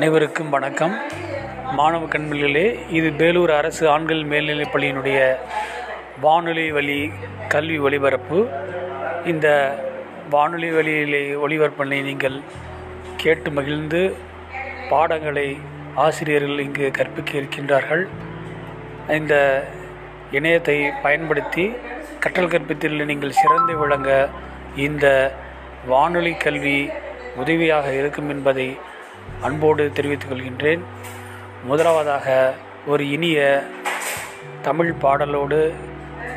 அனைவருக்கும் வணக்கம். மாணவ கண்மணிகளே இது வேலூர் அரசு ஆண்கள் மேல்நிலைப் பள்ளியினுடைய வானொலி வழி கல்வி ஒளிபரப்பு இந்த வானொலி வழியிலே ஒளிபரப்பினை நீங்கள் கேட்டு மகிழ்ந்து பாடங்களை ஆசிரியர்கள் இங்கு கற்பிக்க இருக்கின்றார்கள். இந்த இணையத்தை பயன்படுத்தி கற்றல் கற்பித்தலில் நீங்கள் சிறந்து விளங்க இந்த வானொலி கல்வி உதவியாக இருக்கும் என்பதை அன்போடு தெரிவித்துக் கொள்கின்றேன். முதலாவதாக ஒரு இனிய தமிழ் பாடலோடு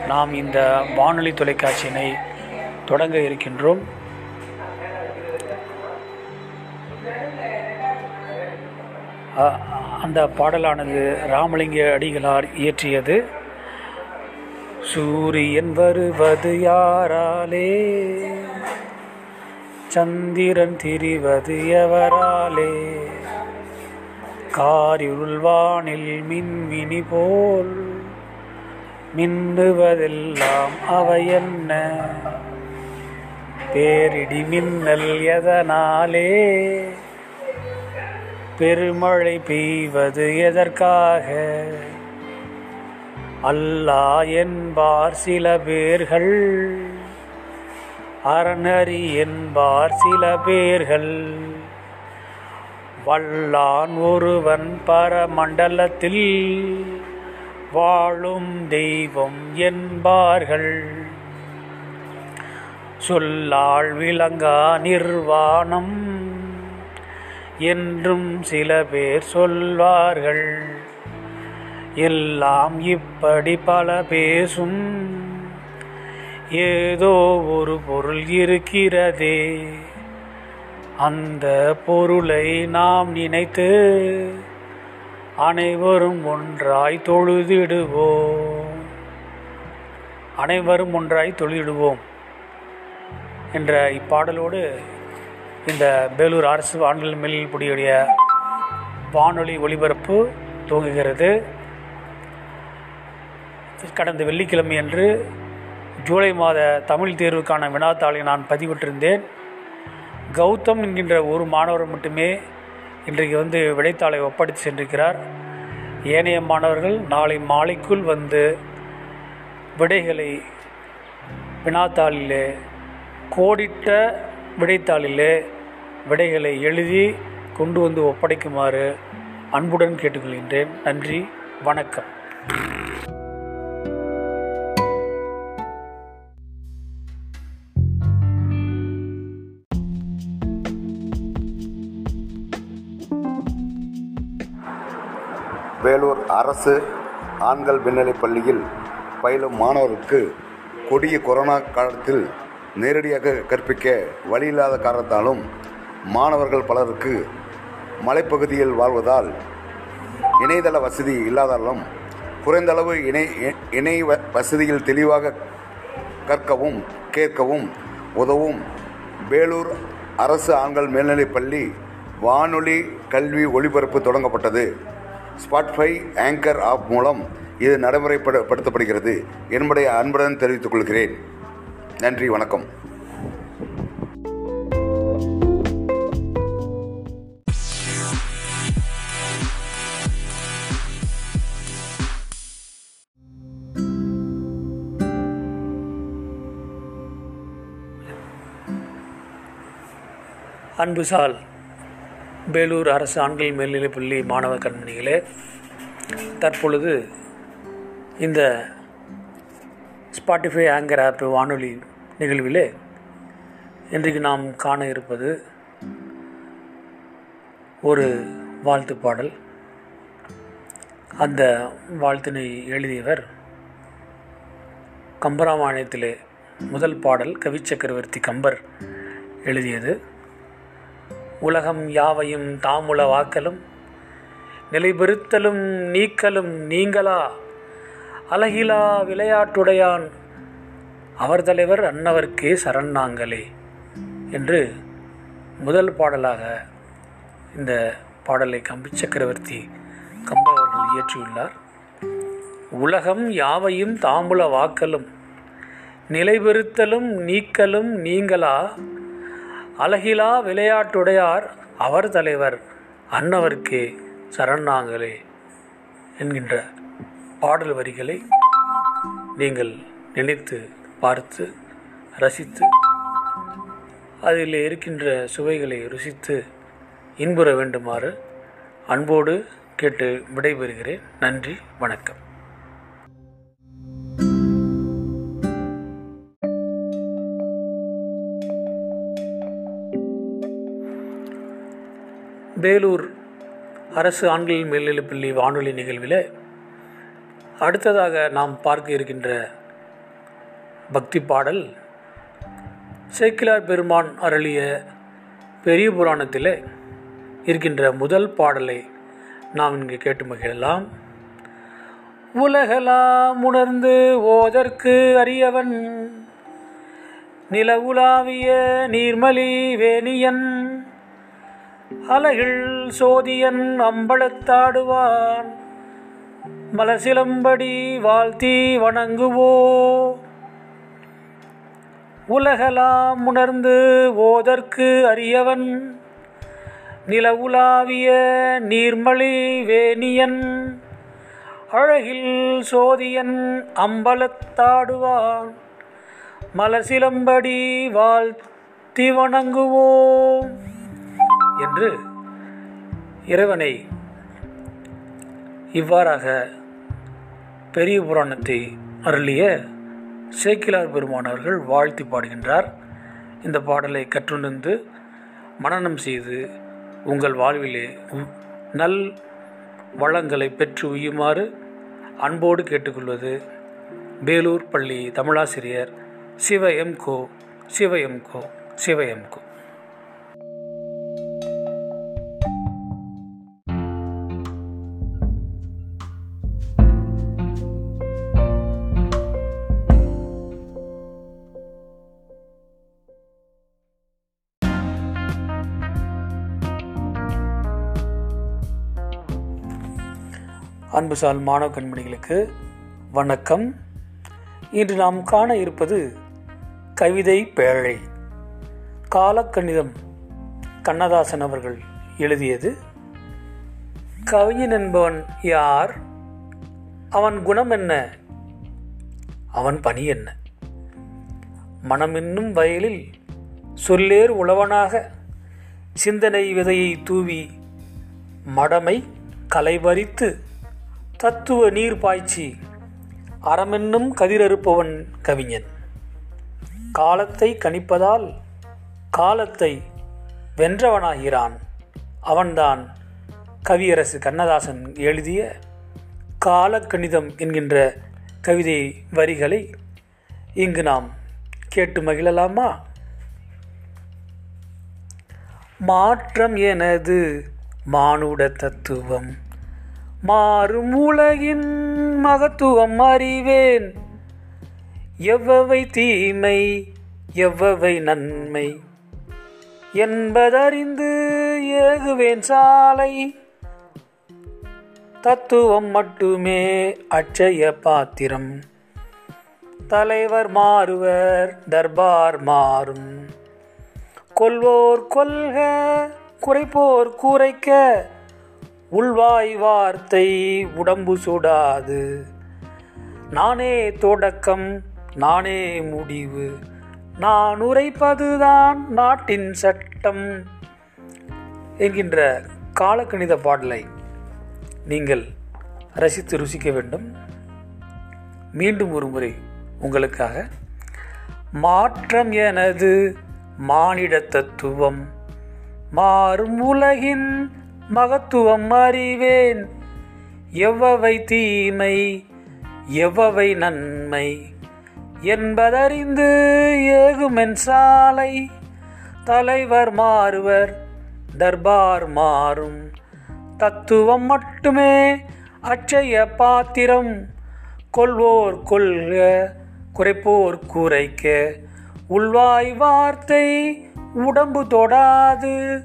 நாம் இந்த வானொலி தொலைக்காட்சியினை தொடங்க இருக்கின்றோம். அந்த பாடலானது ராமலிங்க அடிகளார் இயற்றியது. சூரியன் வருவது யாராலே? சந்திரன் திரிவது எவராலே? காரிருள்வானில் மின்மினி போல் மின்னுவதெல்லாம் அவை என்ன? பேரிடி மின்னல் எதனாலே? பெருமழை பெய்வது எதற்காக? அல்லா என்பார் சில பேர்கள் அறநறி என்பார் சில பேர்கள். வல்லான் ஒருவன் பரமண்டலத்தில் வாழும் தெய்வம் என்பார்கள். சொல்லால் விளங்கா நிர்வாணம் என்றும் சில பேர் சொல்வார்கள். எல்லாம் இப்படி பல பேசும் ஏதோ ஒரு பொருள் இருக்கிறதே. அந்த பொருளை நாம் நினைத்து அனைவரும் ஒன்றாய் தொழுதிடுவோம். அனைவரும் ஒன்றாய் தொழுதிடுவோம் என்ற இப்பாடலோடு இந்த வேலூர் அரசு ஆண்கள் மேல்படியுடைய வானொலி ஒளிபரப்பு துவங்குகிறது. கடந்த வெள்ளிக்கிழமை அன்று ஜூலை மாத தமிழ் தேர்வுக்கான வினாத்தாளை நான் பதிவிட்டிருந்தேன். கௌதம் என்கின்ற ஒரு மாணவர் மட்டுமே இன்றைக்கு வந்து விடைத்தாளை ஒப்படைத்து சென்றிருக்கிறார். ஏனைய மாணவர்கள் நாளை மாலைக்குள் வந்து விடைகளை வினாத்தாளிலே கோடிட்ட விடைத்தாளிலே விடைகளை எழுதி கொண்டு வந்து ஒப்படைக்குமாறு அன்புடன் கேட்டுக்கொள்கின்றேன். நன்றி வணக்கம். வேலூர் அரசு ஆண்கள் மேல்நிலைப் பள்ளியில் பயிலும் மாணவருக்கு கொடிய கொரோனா காலத்தில் நேரடியாக கற்பிக்க வழியில்லாத காரணத்தாலும் மாணவர்கள் பலருக்கு மலைப்பகுதியில் வாழ்வதால் இணையதள வசதி இல்லாதாலும் குறைந்தளவு இணை இணை வ- வசதியில் தெளிவாக கற்கவும் கேட்கவும் உதவும் வேலூர் அரசு ஆண்கள் மேல்நிலைப்பள்ளி வானொலி கல்வி ஒளிபரப்பு தொடங்கப்பட்டது. ஸ்பாட்ஃபை ஆங்கர் ஆப் மூலம் இது நடைமுறைப்படுத்தப்படுகிறது என்பதை அன்புடன் தெரிவித்துக் கொள்கிறேன். நன்றி வணக்கம். அன்புசால் வேலூர் அரசு ஆண்கள் மேல்நிலைப்பள்ளி மாணவ கண்மணிகளே தற்பொழுது இந்த ஸ்பாட்டிஃபை ஆங்கர் ஆப் வானொலி நிகழ்விலே இன்றைக்கு நாம் காண இருப்பது ஒரு வாழ்த்து பாடல். அந்த வாழ்த்தினை எழுதியவர் கம்பராமாயணத்திலே முதல் பாடல் கவிச்சக்கரவர்த்தி கம்பர் எழுதியது. உலகம் யாவையும் தாமுல வாக்கலும் நிலைபெறுத்தலும் நீக்கலும் நீங்களா? அழகிலா விளையாட்டுடையான் அவர் தலைவர் அன்னவர்க்கே சரணாங்களே என்று முதல் பாடலாக இந்த பாடலை கம்பி சக்கரவர்த்தி கம்ப அவர்கள் இயற்றியுள்ளார். உலகம் யாவையும் தாம்புல வாக்கலும் நிலைபெறுத்தலும் நீக்கலும் நீங்களா? அழகிலா விளையாட்டுடையார் அவர் தலைவர் அன்னவருக்கே சரணாங்களே என்கின்ற பாடல் வரிகளை நீங்கள் நினைத்து பார்த்து ரசித்து அதில் இருக்கின்ற சுவைகளை ருசித்து இன்புற வேண்டுமாறு அன்போடு கேட்டு விடைபெறுகிறேன். நன்றி வணக்கம். வேலூர் அரசு ஆண்கள் மேல்நிலைப்பள்ளி வானொலி நிகழ்வில் அடுத்ததாக நாம் பார்க்க இருக்கின்ற பக்தி பாடல் சேக்கிலார் பெருமான் அருளிய பெரிய புராணத்தில் இருக்கின்ற முதல் பாடலை நாம் இங்கு கேட்டு மகிழலாம். உலகலாம் உணர்ந்து ஓதற்கு அறியவன் நிலவுலாவிய நீர்மலி வேணியன் அலகில் சோதியன் அம்பலத்தாடுவான். மலசிலம்படி வாழ்த்தி வணங்குவோ. உலகலாம் உணர்ந்து ஓதற்கு அரியவன். நிலவுலாவிய நீர்மலி வேணியன். அழகில் சோதியன் அம்பலத்தாடுவான். மலசிலம்படி வாழ்த்தி வணங்குவோம். என்று இறைவனை இவ்வாறாக பெரிய புராணத்தை அருளிய சேக்கிலார் பெருமானவர்கள் வாழ்த்தி பாடுகின்றார். இந்த பாடலை கற்றுணர்ந்து மனனம் செய்து உங்கள் வாழ்விலே நல் வளங்களை பெற்று உய்யுமாறு அன்போடு கேட்டுக்கொள்வது வேலூர் பள்ளி தமிழாசிரியர் Siva M Ko Siva M Ko Siva M Ko. அன்புசால் மாணவ கண்மணிகளுக்கு வணக்கம். இன்று நாம் காண இருப்பது கவிதை பேழை காலக்கணிதம் கண்ணதாசன் அவர்கள் எழுதியது. கவிஞன் என்பவன் யார்? அவன் குணம் என்ன? அவன் பணி என்ன? மனமென்னும் வயலில் சொல்லேர் உழவனாக சிந்தனை விதையை தூவி மடமை கலைபறித்து தத்துவ நீர் பாய்ச்சி அறமென்னும் கதிரறுப்பவன் கவிஞன். காலத்தை கணிப்பதால் காலத்தை வென்றவனாகிறான். அவன்தான் கவியரசு கண்ணதாசன் எழுதிய காலக்கணிதம் என்கின்ற கவிதை வரிகளை இங்கு நாம் கேட்டு மகிழலாமா? மாற்றம் எனது மானுட தத்துவம். மாறும் உலகின் மகத்துவம் அறிவேன். எவ்வவை தீமை எவ்வவை நன்மை என்பதறிந்து ஏகுவேன் சாலை. தத்துவம் மட்டுமே அட்சய பாத்திரம். தலைவர் மாறுவர் தர்பார் மாறும். கொல்வோர் கொல்க குறைப்போர் குறைக்க. உள்வாய் வார்த்தை உடம்பு சுடாது. நானே தொடக்கம் நானே முடிவு. நான் உரைப்பதுதான் நாட்டின் சட்டம் என்கின்ற காலக்கணித பாடலை நீங்கள் ரசித்து ருசிக்க வேண்டும். மீண்டும் ஒரு முறை உங்களுக்காக மாற்றம் எனது மானிட தத்துவம். மாறும் உலகின் மகத்துவம் அறிவேன். எவ்வவை தீமை எவ்வவை நன்மை என்பதறிந்து ஏகுமென் சாலை. தலைவர் மாறுவர் தர்பார் மாறும். தத்துவம் மட்டுமே அச்சய பாத்திரம். கொள்வோர் கொள்க குறைப்போர் குறைக்க. உள்வாய் வார்த்தை உடம்பு தொடாது.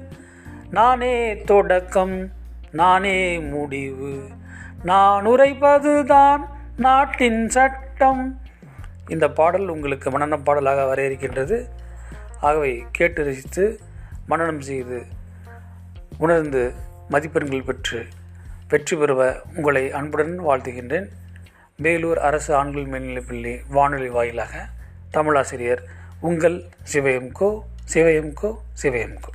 நானே தொடக்கம் நானே முடிவு. நான் உரைப்பதுதான் நாட்டின் சட்டம். இந்த பாடல் உங்களுக்கு மனநம் பாடலாக வரையறுக்கின்றது. ஆகவே கேட்டு ரசித்து மனநம் செய்து உணர்ந்து மதிப்பெண்கள் பெற்று வெற்றி பெறுவ உங்களை அன்புடன் வாழ்த்துகின்றேன். வேலூர் அரசு ஆண்கள் மேல்நிலைப்பள்ளி வானொலி வாயிலாக தமிழாசிரியர் உங்கள் சிவயம்கோ சிவயம்கோ சிவயம்கோ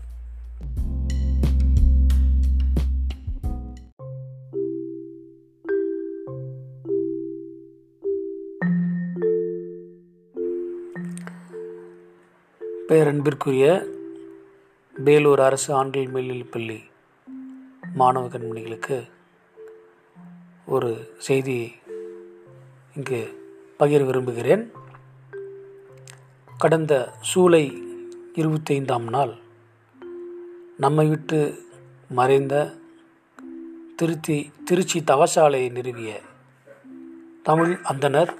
பேரன்பிற்குரிய வேலூர் அரசு ஆண்கள் மேல்நிலைப்பள்ளி மாணவ கண்மணிகளுக்கு ஒரு செய்தி இங்கு பகிர விரும்புகிறேன். கடந்த சூலை இருபத்தைந்தாம் நாள் நம்மை விட்டு மறைந்த திருச்சி திருச்சி தவசாலையை நிறுவிய தமிழ் அந்தனர்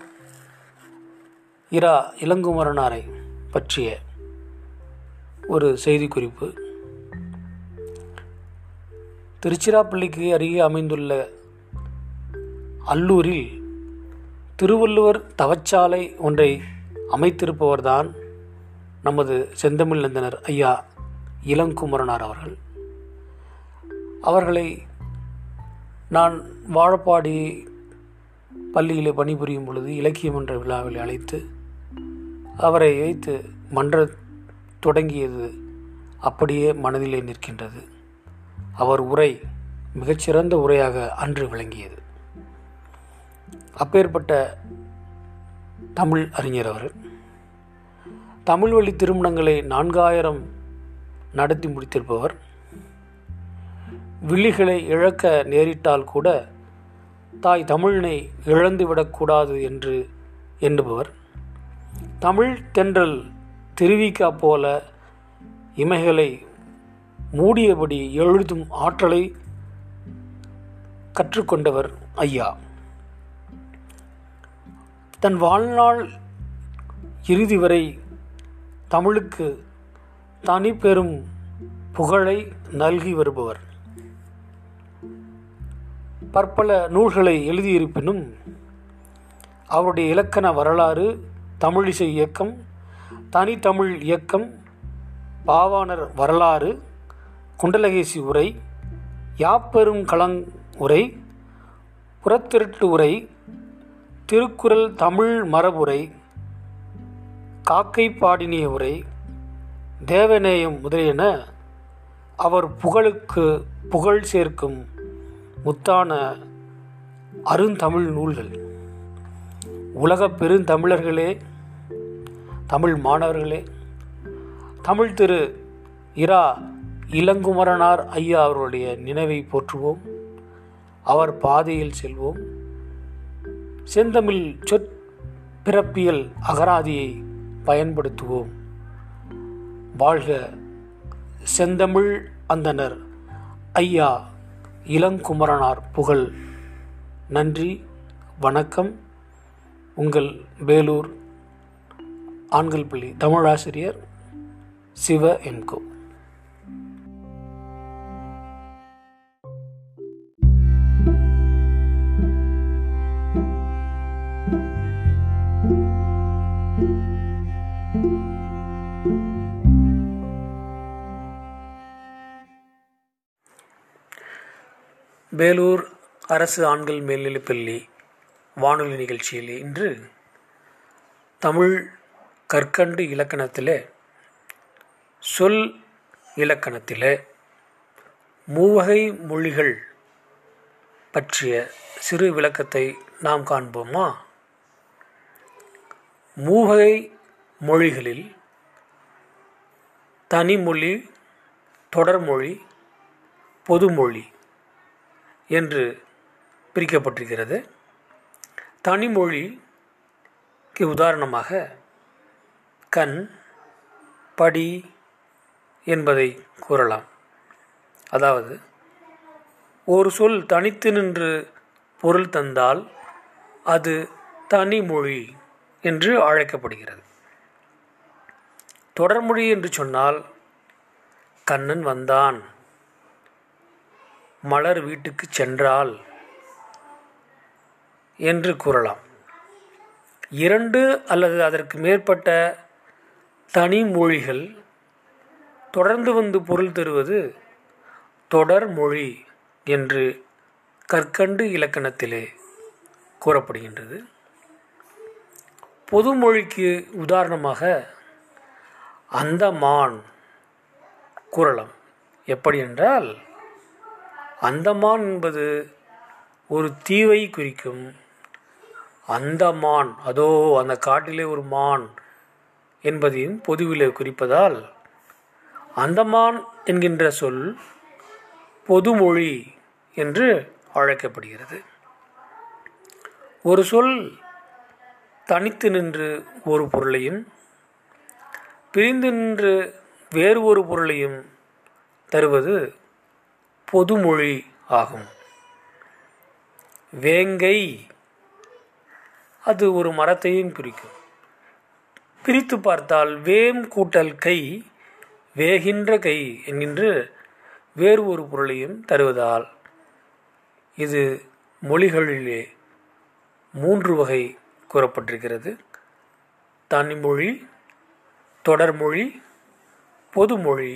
இரா இளங்குமரனாரை பற்றிய ஒரு செய்திக்குறிப்பு. திருச்சிராப்பள்ளிக்கு அருகே அமைந்துள்ள அல்லூரில் திருவள்ளுவர் தவச்சாலை ஒன்றை அமைத்திருப்பவர்தான் நமது செந்தமிழ் நந்தனர் ஐயா இளங்குமரனார் அவர்கள். அவர்களை நான் வாழப்பாடி பள்ளியிலே பணிபுரியும் பொழுது இலக்கியம் என்ற விழாவில் அழைத்து அவரை வைத்து மன்ற தொடங்கியது. அப்படியே மனதிலே நிற்கின்றது. அவர் உரை மிகச்சிறந்த உரையாக அன்று விளங்கியது. அப்பேற்பட்ட தமிழ் அறிஞர் அவர். தமிழ் வழி திருமணங்களை நான்காயிரம் நடத்தி முடித்திருப்பவர். விழிகளை இழக்க நேரிட்டால் கூட தாய் தமிழினை இழந்துவிடக்கூடாது என்று எண்ணுபவர். தமிழ் தென்றல் திருவிக்கா போல இமைகளை மூடியபடி எழுதும் ஆற்றலை கற்றுக்கொண்டவர் ஐயா. தன் வாழ்நாள் இறுதி வரை தமிழுக்கு தனி பெரும் புகழை நல்கி வருபவர். பற்பல நூல்களை எழுதியிருப்பினும் அவருடைய இலக்கண வரலாறு தமிழிசை இயக்கம் தனித்தமிழ் இயக்கம் பாவாணர் வரலாறு குண்டலகேசி உரை யாப்பெரும் களங் உரை புறத்திருட்டு உரை திருக்குறள் தமிழ் மரபுரை காக்கை பாடினிய உரை தேவநேயம் முதலியன அவர் புகழுக்கு புகழ் சேர்க்கும் முத்தான அருந்தமிழ் நூல்கள். உலகப் பெருந்தமிழர்களே தமிழ் மாணவர்களே தமிழ் திரு இரா இளங்குமரனார் ஐயா அவருடைய நினைவை போற்றுவோம். அவர் பாதையில் செல்வோம். செந்தமிழ் சொற்பிறப்பியல் அகராதியை பயன்படுத்துவோம். வாழ்க செந்தமிழ் அந்தனர் ஐயா இளங்குமரனார் புகழ். நன்றி வணக்கம். உங்கள் வேலூர் ஆண்கள் பள்ளி. தமிழாசிரியர் சிவ எம்கோ வேலூர் அரசு ஆண்கள் மேல்நிலைப்பள்ளி வானொலி நிகழ்ச்சியில் இன்று தமிழ் கற்கண்டு இலக்கணத்தில் சொல் இலக்கணத்தில் மூவகை மொழிகள் பற்றிய சிறு விளக்கத்தை நாம் காண்போமா? மூவகை மொழிகளில் தனிமொழி தொடர்மொழி பொதுமொழி என்று பிரிக்கப்பட்டிருக்கிறது. தனிமொழிக்கு உதாரணமாக கண் படி என்பதை கூறலாம். அதாவது ஒரு சொல் தனித்து நின்று பொருள் தந்தால் அது தனிமொழி என்று அழைக்கப்படுகிறது. தொடர்மொழி என்று சொன்னால் கண்ணன் வந்தான். மலர் வீட்டுக்கு சென்றால் என்று கூறலாம். இரண்டு அல்லது அதற்கு மேற்பட்ட தனி மொழிகள் தொடர்ந்து வந்து பொருள் தருவது தொடர்மொழி என்று கற்கண்டு இலக்கணத்திலே கூறப்படுகின்றது. பொதுமொழிக்கு உதாரணமாக அந்த மான் கூறலாம். எப்படி என்றால் அந்தமான் என்பது ஒரு தீவை குறிக்கும் அந்த மான் அதோ அந்த காட்டிலே ஒரு மான் என்பதையும் பொதுவிலே குறிப்பதால் அந்தமான் என்கின்ற சொல் பொதுமொழி என்று அழைக்கப்படுகிறது. ஒரு சொல் தனித்து நின்று ஒரு பொருளையும் பிரிந்து நின்று வேறு ஒரு பொருளையும் தருவது பொதுமொழி ஆகும். வேங்கை அது ஒரு மரத்தையும் குறிக்கும். பிரித்து பார்த்தால் வேம் கூட்டல் கை வேகின்ற கை என்கின்ற வேறு ஒரு பொருளையும் தருவதால். இது மொழிகளிலே மூன்று வகை கூறப்பட்டிருக்கிறது. தனிமொழி தொடர்மொழி பொதுமொழி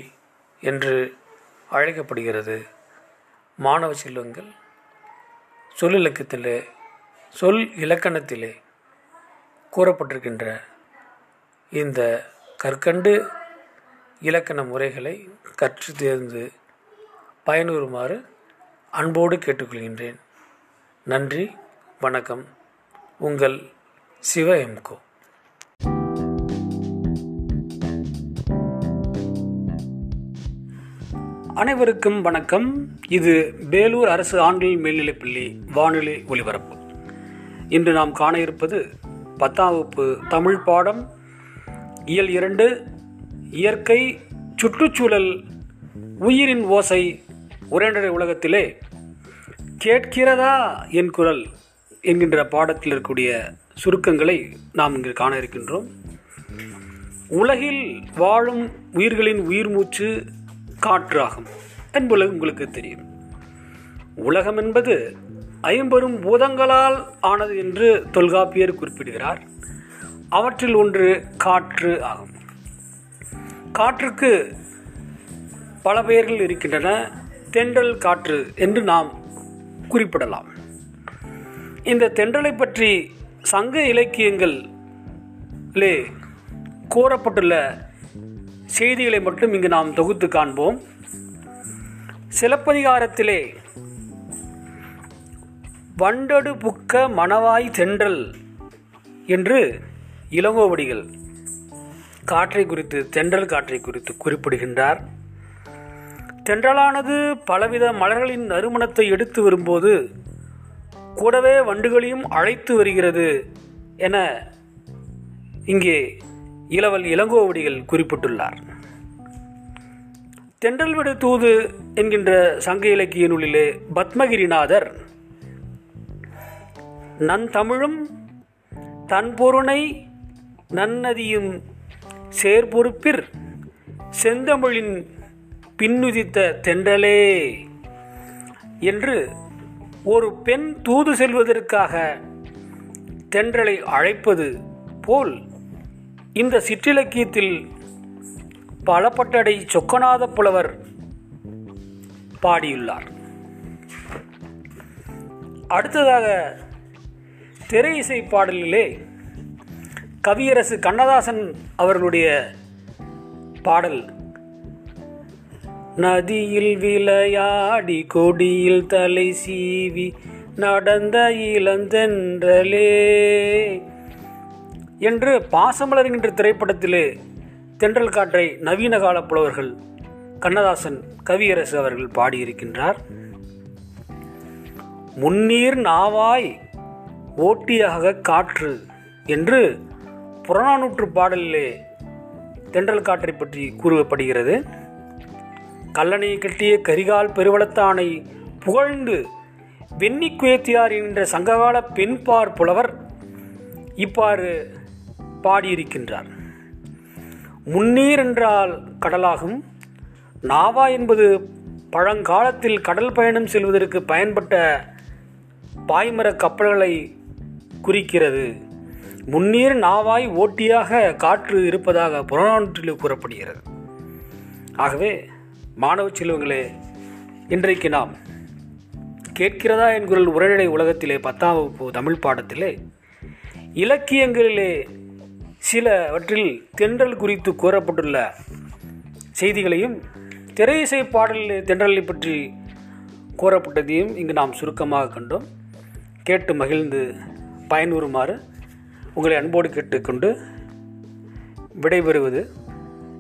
என்று அழைக்கப்படுகிறது. மாணவ செல்வங்கள் சொல்லிலக்கத்திலே சொல் இலக்கணத்திலே கூறப்பட்டிருக்கின்ற இந்த கற்கண்டு இலக்கண முறைகளை கற்று தேர்ந்து பயனுறுமாறு அன்போடு கேட்டுக்கொள்கின்றேன். நன்றி வணக்கம். உங்கள் சிவ எம்கோ. அனைவருக்கும் வணக்கம். இது வேலூர் அரசு ஆண்கள் மேல்நிலைப்பள்ளி வானொலி ஒலிபரப்பு. இன்று நாம் காண இருப்பது பத்தாம் வகுப்பு தமிழ் பாடம் இயல் இரண்டு இயற்கை சுற்றுச்சூழல் உயிரின் ஓசை உரைநடை உலகத்திலே கேட்கிறதா என் குரல் என்கின்ற பாடத்தில் இருக்கக்கூடிய சுருக்கங்களை நாம் இங்கு காண இருக்கின்றோம். உலகில் வாழும் உயிர்களின் உயிர் மூச்சு காற்றாகும். என்பது உங்களுக்கு தெரியும். உலகம் என்பது ஐம்பெரும் பூதங்களால் ஆனது என்று தொல்காப்பியர் குறிப்பிடுகிறார். அவற்றில் ஒன்று காற்று ஆகும். காற்றுக்கு பல பெயர்கள் இருக்கின்றன. தென்றல் காற்று என்று நாம் குறிப்பிடலாம். இந்த தென்றலை பற்றி சங்க இலக்கியங்களிலே கூறப்பட்டுள்ள செய்திகளை மட்டும் இங்கு நாம் தொகுத்து காண்போம். சிலப்பதிகாரத்திலே வண்டடு புக்க மணவாய் தென்றல் என்று இளங்கோவடிகள் காற்றை குறித்து தென்றல் காற்றை குறித்து குறிப்பிடுகின்றார். தென்றலானது பலவித மலர்களின் நறுமணத்தை எடுத்து வரும்போது கூடவே வண்டுகளையும் அழைத்து வருகிறது என இங்கே இளவல் இளங்கோவடிகள் குறிப்பிட்டுள்ளார். தென்றல் விடு தூது என்கின்ற சங்க இலக்கிய நூலிலே பத்மகிரிநாதர் தன் பொருளை நன்னதியும் சேர்பொறுப்பிற் செந்தமிழின் பின்னுதித்த தென்றலே என்று ஒரு பெண் தூது செல்வதற்காக தென்றலை அழைப்பது போல் இந்த சிற்றிலக்கியத்தில் பலப்பட்டடை சொக்கநாத புலவர் பாடியுள்ளார். அடுத்ததாக திரை இசை பாடலிலே கவியரசு கண்ணதாசன் அவர்களுடைய பாடல். நதியில் விளையாடி கொடியில் தலை சீவி நடந்த இளந்தென்றலே என்று பாசமலர் என்ற திரைப்படத்திலே தென்றல் காற்றை நவீன கால புலவர்கள் கண்ணதாசன் கவியரசு அவர்கள் பாடியிருக்கின்றார். முன்னீர் நாவாய் ஓட்டியாக காற்று என்று புறநானூற்று பாடலிலே தென்றல் காற்றை பற்றி கூறப்படுகிறது கல்லணை கட்டிய கரிகால் பெருவளத்தானை புகழ்ந்து வெண்ணி குயத்தியார் என்ற சங்ககால பெண்பார் புலவர் இப்பாறு பாடியிருக்கின்றார். முன்னீர் என்றால் கடலாகும். நாவா என்பது பழங்காலத்தில் கடல் பயணம் செல்வதற்கு பயன்பட்ட பாய்மர கப்பல்களை குறிக்கிறது. முன்னீர் நாவாய் ஓட்டியாக காற்று இருப்பதாக புறநானூற்றில் கூறப்படுகிறது. ஆகவே மாணவ செல்வங்களே இன்றைக்கு நாம் கேட்கிறதா என்குரல் உரைநடை உலகத்திலே பத்தாம் வகுப்பு தமிழ் பாடத்திலே இலக்கியங்களிலே சிலவற்றில் தென்றல் குறித்து கூறப்பட்டுள்ள செய்திகளையும் திரை இசை பாடலிலே தென்றலை பற்றி கூறப்பட்டதையும் இங்கு நாம் சுருக்கமாக கண்டோம். கேட்டு மகிழ்ந்து பயனுறுமாறு உங்களை அன்போடு கேட்டுக்கொண்டு விடைபெறுவது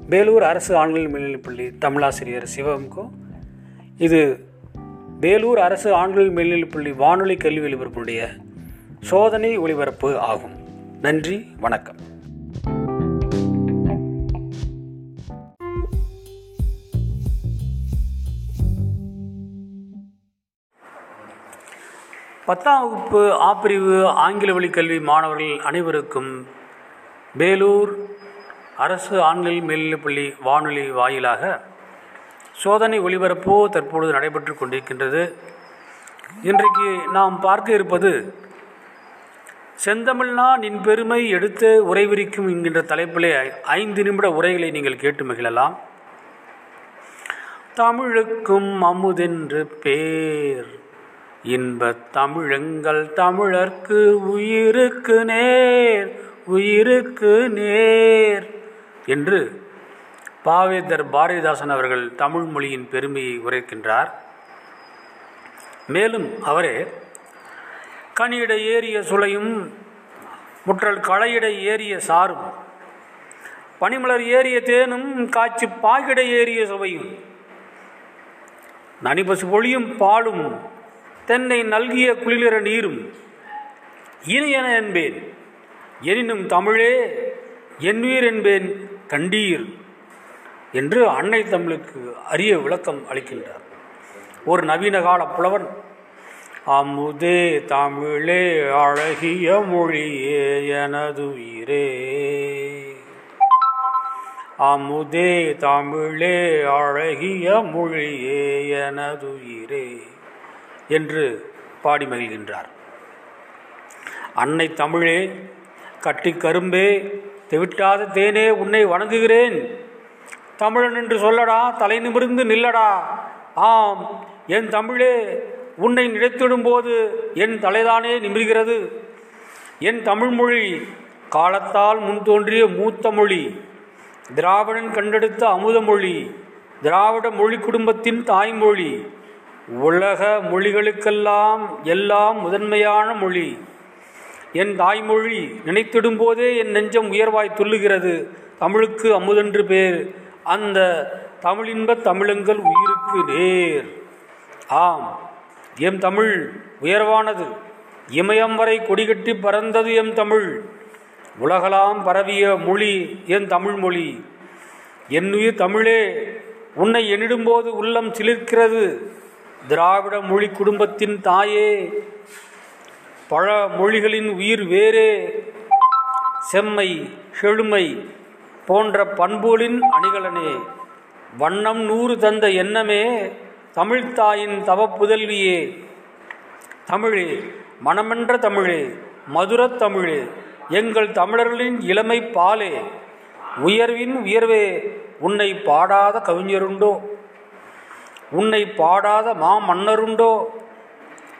வேலூர் அரசு ஆண்கள் மேல்நிலைப்பள்ளி தமிழாசிரியர் சிவம்கோ இது வேலூர் அரசு ஆண்கள் மேல்நிலைப்பள்ளி வானொலி கல்வி ஒலிபரப்புடைய சோதனை ஒளிபரப்பு ஆகும். நன்றி வணக்கம். பத்தாம் வகுப்பு ஆப்பிரிவு ஆங்கில வழி கல்வி மாணவர்கள் அனைவருக்கும் வேலூர் அரசு ஆண்கள் மேல்நிலைப்பள்ளி வானொலி வாயிலாக சோதனை ஒளிபரப்போ தற்பொழுது நடைபெற்று கொண்டிருக்கின்றது. இன்றைக்கு நாம் பார்க்க இருப்பது செந்தமிழ்னா நின் பெருமை எடுத்து உரைவிரிக்கும் என்கின்ற தலைப்பிலே ஐந்து நிமிட உரைகளை நீங்கள் கேட்டு மகிழலாம். தமிழுக்கும் அமுதென்று பேர் இன்பத் தமிழெங்கள் தமிழர்க்கு உயிருக்கு நேர் உயிருக்கு நேர் என்று பாவேந்தர் பாரதிதாசன் அவர்கள் தமிழ் மொழியின் பெருமையை உரைக்கின்றார். மேலும் அவரே கனியிட ஏறிய சுளையும் முற்றல் களையிட ஏறிய சாரும் பனிமலர் ஏறிய தேனும் காய்ச்சி பாகிட ஏறிய சுவையும் நனிபசு பொழியும் பாலும் தென்னை நல்கிய குளிர நீரும் இனியன என்பேன். எனினும் தமிழே என்வீர் என்பேன் கண்டீர் என்று அன்னை தமிழுக்கு அரிய விளக்கம் அளிக்கின்றார். ஒரு நவீன கால புலவன் அமுதே தமிழே அழகிய மொழியே எனது உயிரே. அமுதே தமிழே அழகிய மொழியே எனது உயிரே. என்று பாடி மகிழ்கின்றார். அன்னை தமிழே கட்டி கரும்பே தெவிட்டாத தேனே உன்னை வணங்குகிறேன். தமிழன் என்று சொல்லடா தலை நிமிர்ந்து நில்லடா. ஆம் என் தமிழே உன்னை நினைத்திடும்போது என் தலைதானே நிமிர்கிறது. என் தமிழ்மொழி காலத்தால் முன் தோன்றிய மூத்த மொழி திராவிடன் கண்டெடுத்த அமுத மொழி திராவிட மொழி குடும்பத்தின் தாய்மொழி உலக மொழிகளுக்கெல்லாம் எல்லாம் முதன்மையான மொழி. என் தாய்மொழி நினைத்திடும்போதே என் நெஞ்சம் உயர்வாய் துள்ளுகிறது. தமிழுக்கு அமுதென்று பேர். அந்த தமிழின்ப தமிழங்கள் உயிருக்கு நேர். ஆம் எம் தமிழ் உயர்வானது. இமயம் வரை கொடிகட்டி பறந்தது எம் தமிழ். உலகலாம் பரவிய மொழி என் தமிழ் மொழி என்னுயிர் தமிழே. உன்னை எண்ணிடும்போது உள்ளம் சிலிர்க்கிறது. திராவிட மொழி குடும்பத்தின் தாயே பழ மொழிகளின் உயிர் வேறே செம்மை செழுமை போன்ற பண்புகளின் அணிகலனே. வண்ணம் நூறு தந்த எண்ணமே தமிழ்த்தாயின் தவப்புதல்வியே தமிழே மனமென்ற தமிழே மதுரத் தமிழே எங்கள் தமிழர்களின் இளமை பாலே. உயர்வின் உயர்வே உன்னை பாடாத கவிஞருண்டோ உன்னை பாடாத மா மன்னருண்டோ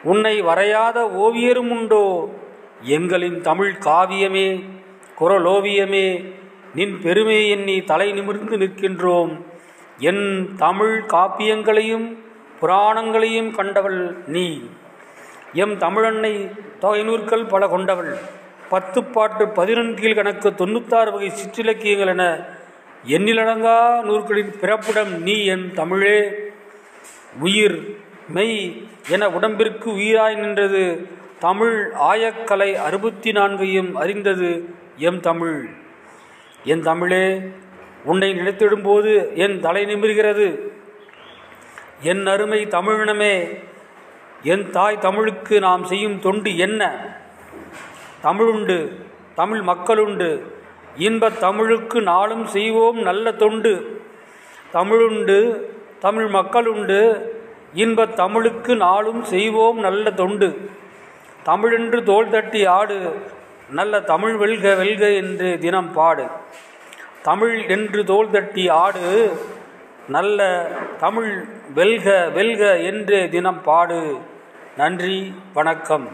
உன்னை வரையாத ஓவியரும் உண்டோ எங்களின் தமிழ் காவியமே குரலோவியமே நின் பெருமை எண்ணி தலை நிமிர்ந்து நிற்கின்றோம். என் தமிழ் காப்பியங்களையும் புராணங்களையும் கண்டவள் நீ. எம் தமிழன்னை தொகை நூற்கள் பல கொண்டவள். பத்து பாட்டு பதினொன்றில் கணக்கு தொண்ணூத்தாறு வகை சிற்றிலக்கியங்கள் என எண்ணிலடங்கா நூற்களின் பிறப்பிடம் நீ என் தமிழே. உயிர் மெய் என உடம்பிற்கு உயிராய் நின்றது. தமிழ் ஆயக்கலை அறுபத்தி நான்கையும் அறிந்தது எம் தமிழ். என் தமிழே உன்னை நினைத்திடும்போது என் தலை நிமிர்கிறது. என் அருமை தமிழினமே என் தாய் தமிழுக்கு நாம் செய்யும் தொண்டு என்ன? தமிழுண்டு தமிழ் மக்களுண்டு இன்பத் தமிழுக்கு நாளும் செய்வோம் நல்ல தொண்டு. தமிழுண்டு தமிழ் மக்கள் உண்டு இன்பத் தமிழுக்கு நாளும் செய்வோம் நல்ல தொண்டு. தமிழென்று தோல் தட்டி ஆடு. நல்ல தமிழ் வெல்க வெல்க என்று தினம் பாடு. தமிழ் என்று தோல் தட்டி ஆடு. நல்ல தமிழ் வெல்க வெல்க என்று தினம் பாடு. நன்றி வணக்கம்.